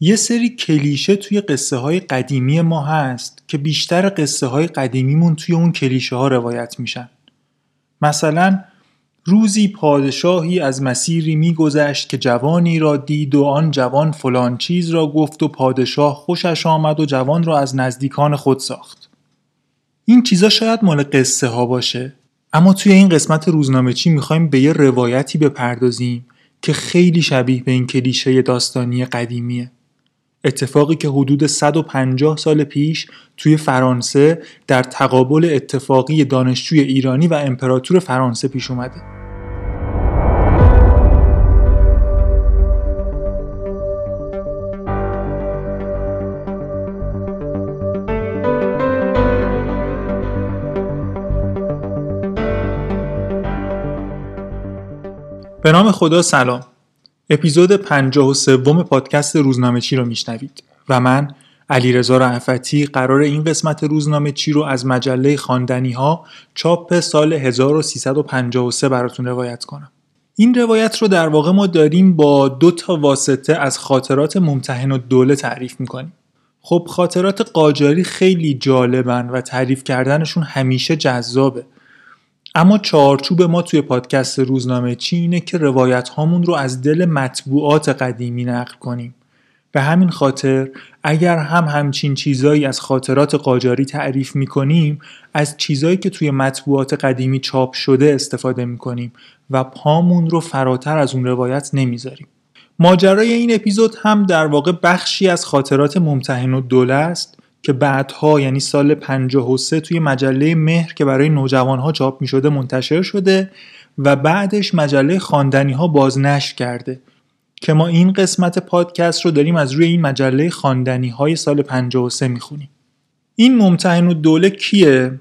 یه سری کلیشه توی قصه های قدیمی ما هست که بیشتر قصه های قدیمیمون توی اون کلیشه ها روایت میشن. مثلا روزی پادشاهی از مسیری میگذشت که جوانی را دید و آن جوان فلان چیز را گفت و پادشاه خوشش آمد و جوان را از نزدیکان خود ساخت. این چیزا شاید مال قصه ها باشه اما توی این قسمت روزنامه چی می‌خوایم به یه روایتی بپردازیم که خیلی شبیه به این کلیشه داستانی قدیمیه. اتفاقی که حدود 150 سال پیش توی فرانسه در تقابل اتفاقی دانشجوی ایرانی و امپراتور فرانسه پیش اومده. به نام خدا سلام. اپیزود 53 پادکست روزنامه چی رو میشنوید. و من علیرضا رعفتی قرار این قسمت روزنامه چی رو از مجله خواندنی ها چاپ سال 1353 براتون روایت کنم. این روایت رو در واقع ما داریم با دو تا واسطه از خاطرات ممتحن و دوله تعریف می‌کنیم. خب خاطرات قاجاری خیلی جالبن و تعریف کردنشون همیشه جذابه. اما چارچوب ما توی پادکست روزنامه چی اینه که روایت هامون رو از دل مطبوعات قدیمی نقل کنیم. به همین خاطر اگر هم همچین چیزایی از خاطرات قاجاری تعریف می‌کنیم از چیزایی که توی مطبوعات قدیمی چاپ شده استفاده می‌کنیم و پامون رو فراتر از اون روایت نمی‌ذاریم. ماجرای این اپیزود هم در واقع بخشی از خاطرات ممتحن و دوله است که بعدها یعنی سال 53 توی مجله مهر که برای نوجوانها چاپ می شده منتشر شده و بعدش مجله خواندنی ها بازنشر کرده. که ما این قسمت پادکست رو داریم از روی این مجله خواندنی های سال 53 می‌خونیم. این ممتحن و دوله کیه؟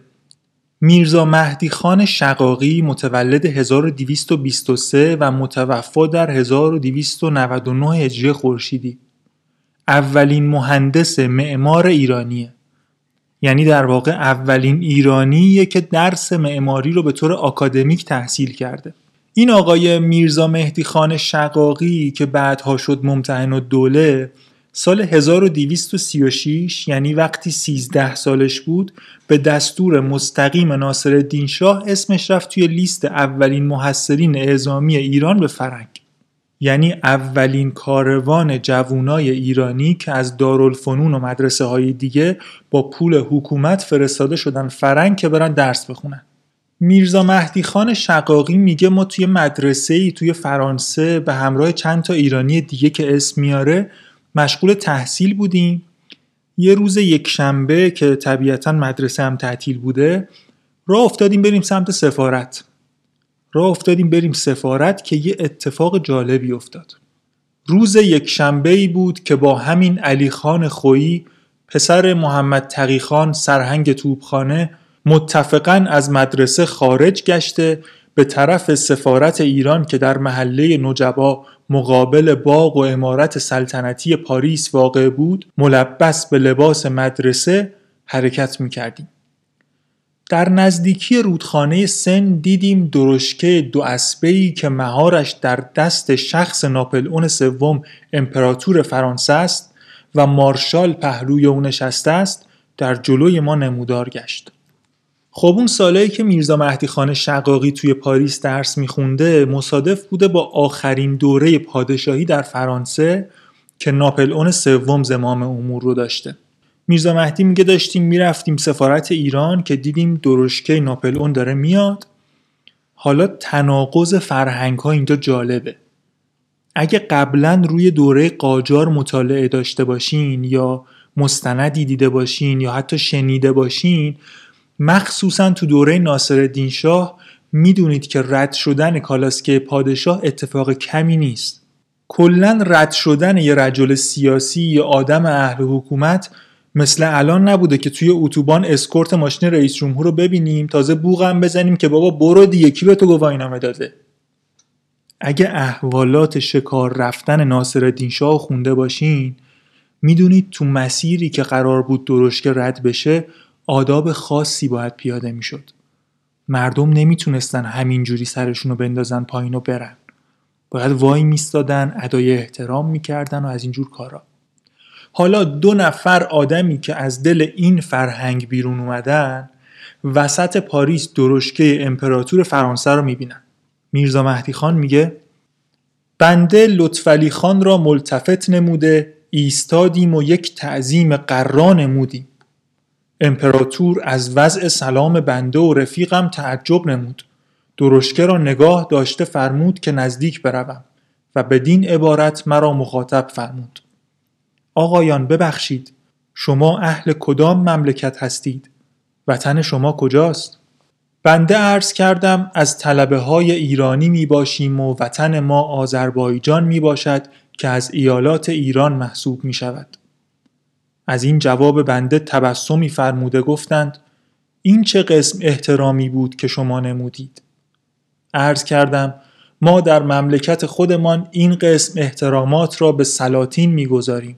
میرزا مهدی خان شقاقی متولد 1223 و متوفا در 1299 هجری خورشیدی. اولین مهندس معمار ایرانیه. یعنی در واقع اولین ایرانیه که درس معماری رو به طور آکادمیک تحصیل کرده. این آقای میرزا مهدی خان شقاقی که بعدها شد ممتحن و دوله سال 1236 یعنی وقتی 13 سالش بود به دستور مستقیم ناصر شاه اسمش رفت توی لیست اولین محصلین اعزامی ایران به فرنگ. یعنی اولین کاروان جوونای ایرانی که از دارالفنون و مدرسه های دیگه با پول حکومت فرستاده شدن فرنگ که برن درس بخونن. میرزا مهدی خان شقاقی میگه ما توی مدرسه ای توی فرانسه به همراه چند تا ایرانی دیگه که اسم میاره مشغول تحصیل بودیم. یه روز یک شنبه که طبیعتا مدرسه هم تعطیل بوده راه افتادیم بریم سمت سفارت. راه افتادیم بریم سفارت که یه اتفاق جالبی افتاد روز یک شنبه ای بود که با همین علی خان خویی پسر محمد تقیخان سرهنگ توبخانه متفقا از مدرسه خارج گشته به طرف سفارت ایران که در محله نجبا مقابل باغ و امارت سلطنتی پاریس واقع بود ملبس به لباس مدرسه حرکت می کردیم. در نزدیکی رودخانه سن دیدیم درشکه دو اسبه‌ای که مهارش در دست شخص ناپل اون سوم امپراتور فرانسه است و مارشال پهلوی او نشسته است در جلوی ما نمودار گشت. خب اون سالهایی که میرزا مهدی خان شقاقی توی پاریس درس میخونده مصادف بوده با آخرین دوره پادشاهی در فرانسه که ناپل اون سوم زمام امور رو داشته. میرزا مهدی میگه داشتیم می‌رفتیم سفارت ایران که دیدیم درشکه ناپل اون داره میاد. حالا تناقض فرهنگ ها اینجا جالبه. اگه قبلا روی دوره قاجار مطالعه داشته باشین یا مستندی دیده باشین یا حتی شنیده باشین مخصوصا تو دوره ناصر شاه می‌دونید که رد شدن کالاسکه پادشاه اتفاق کمی نیست. کلا رد شدن یه رجل سیاسی یا آدم اهل حکومت مثل الان نبوده که توی اتوبان اسکورت ماشین رئیس جمهور رو ببینیم تازه بوغم بزنیم که بابا برو دیگه کی به تو گواهینامه داده؟ اگه احوالات شکار رفتن ناصرالدین شاه خونده باشین می‌دونید تو مسیری که قرار بود درشکه رد بشه آداب خاصی باید پیاده می‌شد. مردم نمی‌تونستن همینجوری سرشون رو بندازن پایین و برن. باید وای میستادن ادای احترام می‌کردن و از اینجور کارا. حالا دو نفر آدمی که از دل این فرهنگ بیرون اومدن وسط پاریس درشکه امپراتور فرانسه رو می‌بینن. میرزا مهدی خان میگه بنده لطفعلی خان را ملتفت نموده ایستادیم و یک تعظیم قرا نمودیم. امپراتور از وضع سلام بنده و رفیقم تعجب نمود. درشکه را نگاه داشته فرمود که نزدیک بروم و بدین عبارت مرا مخاطب فرمود. آقایان ببخشید شما اهل کدام مملکت هستید؟ وطن شما کجاست؟ بنده عرض کردم از طلبه های ایرانی می باشیم و وطن ما آذربایجان می باشد که از ایالات ایران محسوب می شود. از این جواب بنده تبسمی فرموده گفتند این چه قسم احترامی بود که شما نمودید؟ عرض کردم ما در مملکت خودمان این قسم احترامات را به سلاطین می‌گذاریم.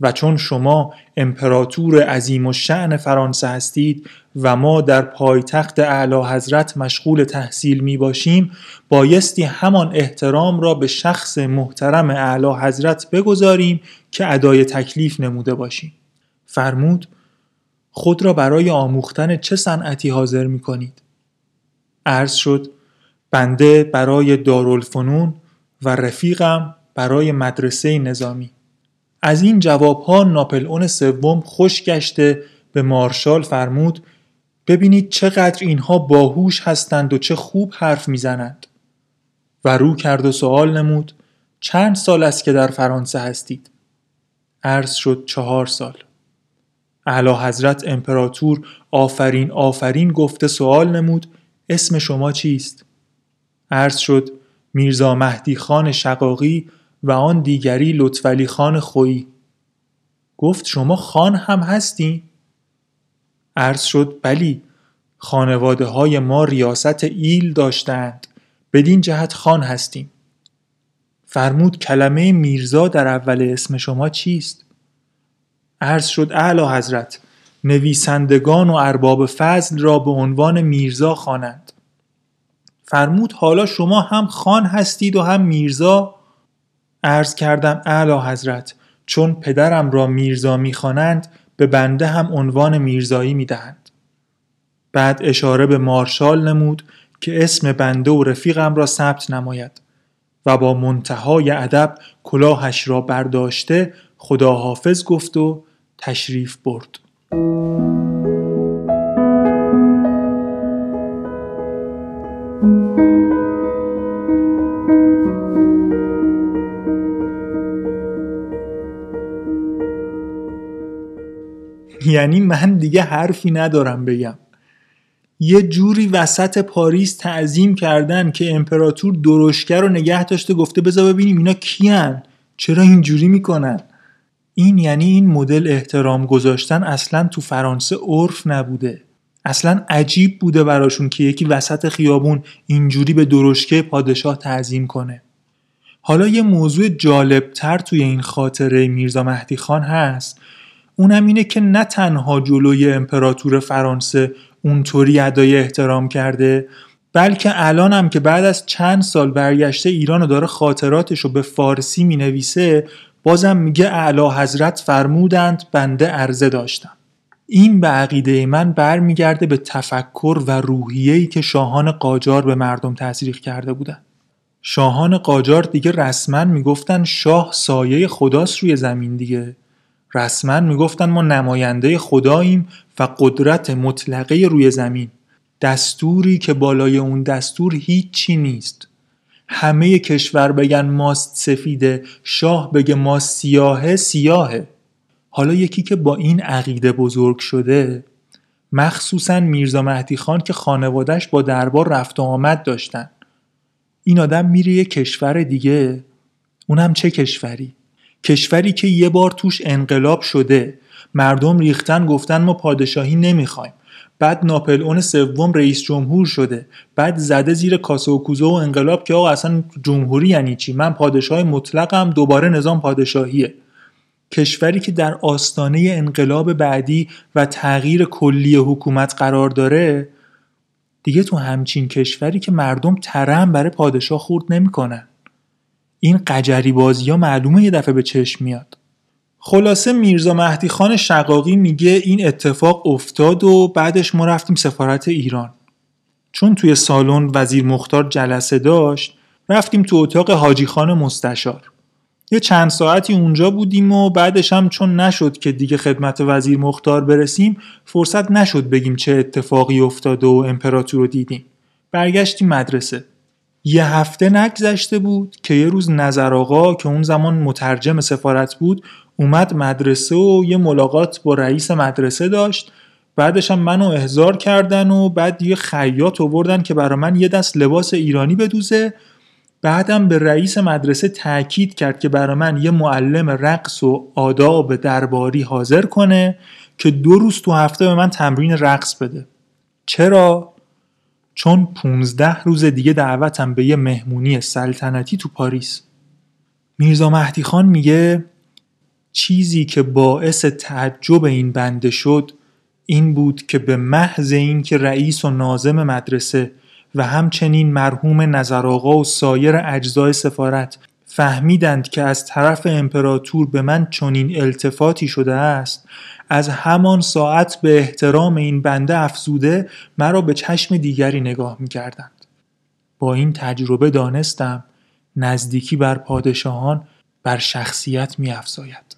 و چون شما امپراتور عظیم و شعن فرانسه هستید و ما در پایتخت اعلی حضرت مشغول تحصیل می باشیم بایستی همان احترام را به شخص محترم اعلی حضرت بگذاریم که ادای تکلیف نموده باشیم فرمود خود را برای آموختن چه صنعتی حاضر می کنید؟ عرض شد بنده برای دارالفنون و رفیقم برای مدرسه نظامی از این جوابها ناپل سوم خوش گشته به مارشال فرمود ببینید چقدر اینها باهوش هستند و چه خوب حرف می‌زنند. و رو کرد و سوال نمود چند سال است که در فرانسه هستید؟ عرض شد چهار سال. اعلی حضرت امپراتور آفرین آفرین گفته سوال نمود اسم شما چیست؟ عرض شد میرزا مهدی خان شقاقی و آن دیگری لطفعلی خان خویی گفت شما خان هم هستی؟ عرض شد بلی خانواده های ما ریاست ایل داشتند. بدین جهت خان هستیم. فرمود کلمه میرزا در اول اسم شما چیست؟ عرض شد اعلی حضرت نویسندگان و ارباب فضل را به عنوان میرزا خوانند. فرمود حالا شما هم خان هستید و هم میرزا؟ عرض کردم اعلی حضرت چون پدرم را میرزا می‌خوانند به بنده هم عنوان میرزایی می‌دهند. بعد اشاره به مارشال نمود که اسم بنده و رفیقم را ثبت نماید و با منتهای ادب کلاهش را برداشته خداحافظ گفت و تشریف برد. یعنی من دیگه حرفی ندارم بگم. یه جوری وسط پاریس تعظیم کردن که امپراتور درشگر رو نگه داشته گفته بذار ببینیم اینا کیان. چرا اینجوری می‌کنن؟ این یعنی این مدل احترام گذاشتن اصلا تو فرانسه عرف نبوده. اصلا عجیب بوده براشون که یکی وسط خیابون اینجوری به درشکه پادشاه تعظیم کنه. حالا یه موضوع جالبتر توی این خاطره میرزا مهدی خان هست. اونم اینه که نه تنها جلوی امپراتور فرانسه اونطوری ادای احترام کرده بلکه الان هم که بعد از چند سال برگشته ایران و داره خاطراتش رو به فارسی می نویسه بازم میگه اعلی حضرت فرمودند بنده عرضه داشتم این به عقیده من برمیگرده به تفکر و روحیه‌ای که شاهان قاجار به مردم تزریق کرده بودند. شاهان قاجار دیگه رسما می‌گفتن شاه سایه خداست روی زمین دیگه رسما می‌گفتن ما نماینده خداییم و قدرت مطلقه روی زمین. دستوری که بالای اون دستور هیچی نیست. همه کشور بگن ماست سفیده شاه بگه ماست سیاهه سیاهه. حالا یکی که با این عقیده بزرگ شده مخصوصا میرزا مهدی خان که خانوادش با دربار رفت و آمد داشتن. این آدم میره یه کشور دیگه. اونم چه کشوری؟ کشوری که یه بار توش انقلاب شده. مردم ریختن گفتن ما پادشاهی نمی‌خوایم. بعد ناپل اون سوم رئیس جمهور شده. بعد زده زیر کاسه و کوزه و انقلاب که آقا اصلا جمهوری یعنی چی؟ من پادشاه مطلقم دوباره نظام پادشاهیه. کشوری که در آستانه انقلاب بعدی و تغییر کلی حکومت قرار داره دیگه تو همچین کشوری که مردم ترم برای پادشاه خورد نمی‌کنن. این قجری بازی ها معلومه یه دفعه به چشم میاد. خلاصه میرزا مهدی خان شقاقی میگه این اتفاق افتاد و بعدش ما رفتیم سفارت ایران. چون توی سالن وزیر مختار جلسه داشت رفتیم تو اتاق حاجی خان مستشار. یه چند ساعتی اونجا بودیم و بعدش هم چون نشد که دیگه خدمت وزیر مختار برسیم فرصت نشد بگیم چه اتفاقی افتاد و امپراتور رو دیدیم. برگشتیم مدرسه. یه هفته نگذشته بود که یه روز نظر آقا که اون زمان مترجم سفارت بود اومد مدرسه و یه ملاقات با رئیس مدرسه داشت. بعدش هم منو احضار کردن و بعد یه خیاط آوردن که برای من یه دست لباس ایرانی بدوزه. بعدم به رئیس مدرسه تاکید کرد که برای من یه معلم رقص و آداب درباری حاضر کنه که دو روز تو هفته به من تمرین رقص بده. چرا؟ چون 15 روز دیگه دعوتم به یه مهمونی سلطنتی تو پاریس. میرزا مهدی خان میگه چیزی که باعث تعجب این بنده شد این بود که به محض اینکه رئیس و نازم مدرسه و همچنین مرحوم نظرآقا و سایر اجزای سفارت فهمیدند که از طرف امپراتور به من چنین التفاتی شده است از همان ساعت به احترام این بنده افزوده مرا به چشم دیگری نگاه می کردند. با این تجربه دانستم نزدیکی بر پادشاهان بر شخصیت می افزاید.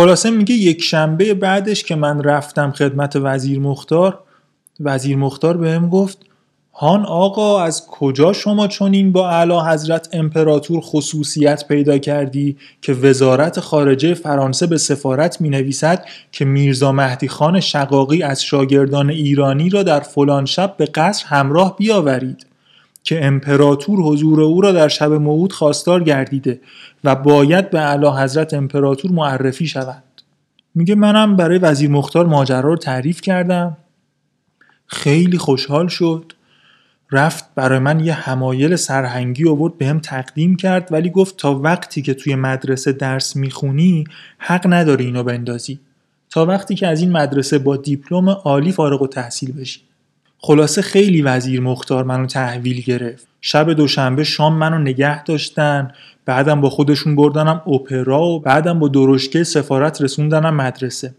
خلاصه میگه یک شنبه بعدش که من رفتم خدمت وزیر مختار وزیر مختار بهم گفت هان آقا از کجا شما چنین با اعلی حضرت امپراتور خصوصیت پیدا کردی که وزارت خارجه فرانسه به سفارت می نویسد که میرزا مهدی خان شقاقی از شاگردان ایرانی را در فلان شب به قصر همراه بیاورید؟ که امپراتور حضور او را در شب موعود خواستار گردیده و باید به اعلی حضرت امپراتور معرفی شود. میگه منم برای وزیر مختار ماجرا رو تعریف کردم. خیلی خوشحال شد. رفت برای من یه همایل سرهنگی آورد بهم هم تقدیم کرد ولی گفت تا وقتی که توی مدرسه درس می‌خونی حق نداری اینو بندازی. تا وقتی که از این مدرسه با دیپلم عالی فارغ و تحصیل بشی. خلاصه خیلی وزیر مختار منو تحویل گرفت. شب دوشنبه شام منو نگه داشتن. بعدم با خودشون بردنم اپرا و بعدم با درشکه سفارت رسوندنم مدرسه.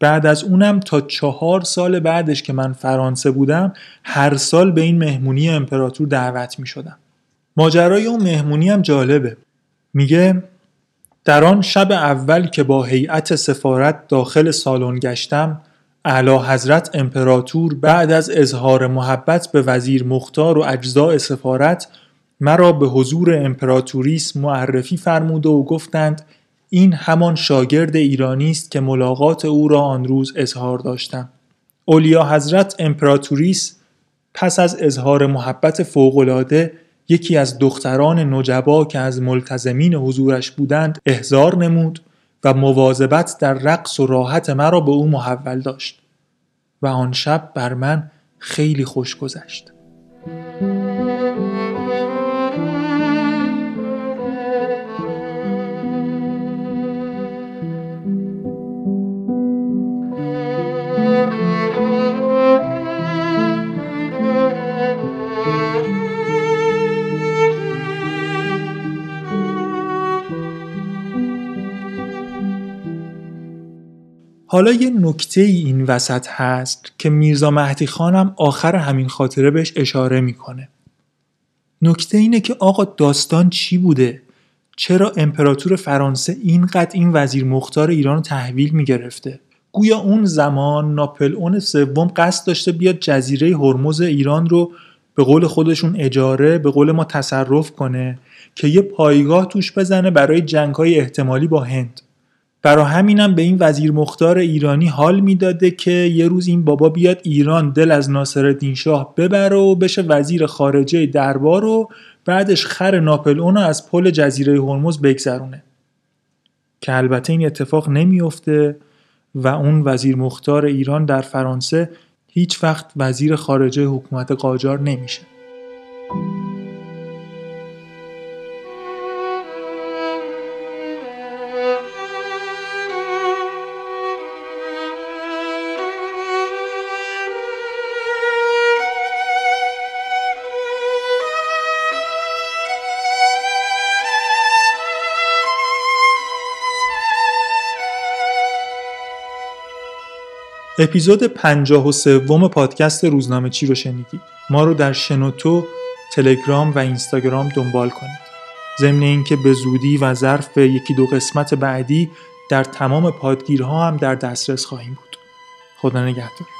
بعد از اونم تا چهار سال بعدش که من فرانسه بودم هر سال به این مهمونی امپراتور دعوت می شدم ماجرای اون مهمونی هم جالبه. میگه در آن شب اول که با هیئت سفارت داخل سالن گشتم اعلی حضرت امپراتور بعد از اظهار محبت به وزیر مختار و اجزاء سفارت مرا به حضور امپراتوریس معرفی فرموده و گفتند این همان شاگرد ایرانی است که ملاقات او را آن روز اظهار داشتم. اولیا حضرت امپراتوریس پس از اظهار محبت فوقالعاده یکی از دختران نجبا که از ملتزمین حضورش بودند احضار نمود و مواظبت در رقص و راحت مرا به او محول داشت. و آن شب بر من خیلی خوش گذشت. حالا یه نکته ای این وسط هست که میرزا مهدی خانم آخر همین خاطره بهش اشاره می‌کنه. نکته اینه که آقا داستان چی بوده؟ چرا امپراتور فرانسه اینقدر این وزیر مختار ایران رو تحویل می‌گرفته؟ گویا اون زمان ناپل اون سوم قصد داشته بیاد جزیره هرمز ایران رو به قول خودشون اجاره به قول ما تصرف کنه که یه پایگاه توش بزنه برای جنگ های احتمالی با هند برا همینم به این وزیر مختار ایرانی حال می‌داده که یه روز این بابا بیاد ایران دل از ناصرالدین شاه ببره و بشه وزیر خارجه دربار و بعدش خر ناپل رو از پل جزیره هرمز بگذرونه. که البته این اتفاق نمیافته و اون وزیر مختار ایران در فرانسه هیچ وقت وزیر خارجه حکومت قاجار نمیشه. اپیزود پنجاه و سوم پادکست روزنامه چی رو شنیدید؟ ما رو در شنوتو تلگرام و اینستاگرام دنبال کنید. ضمن اینکه به زودی و ظرف یکی دو قسمت بعدی در تمام پادگیرها هم در دسترس خواهیم بود. خدا نگهدار.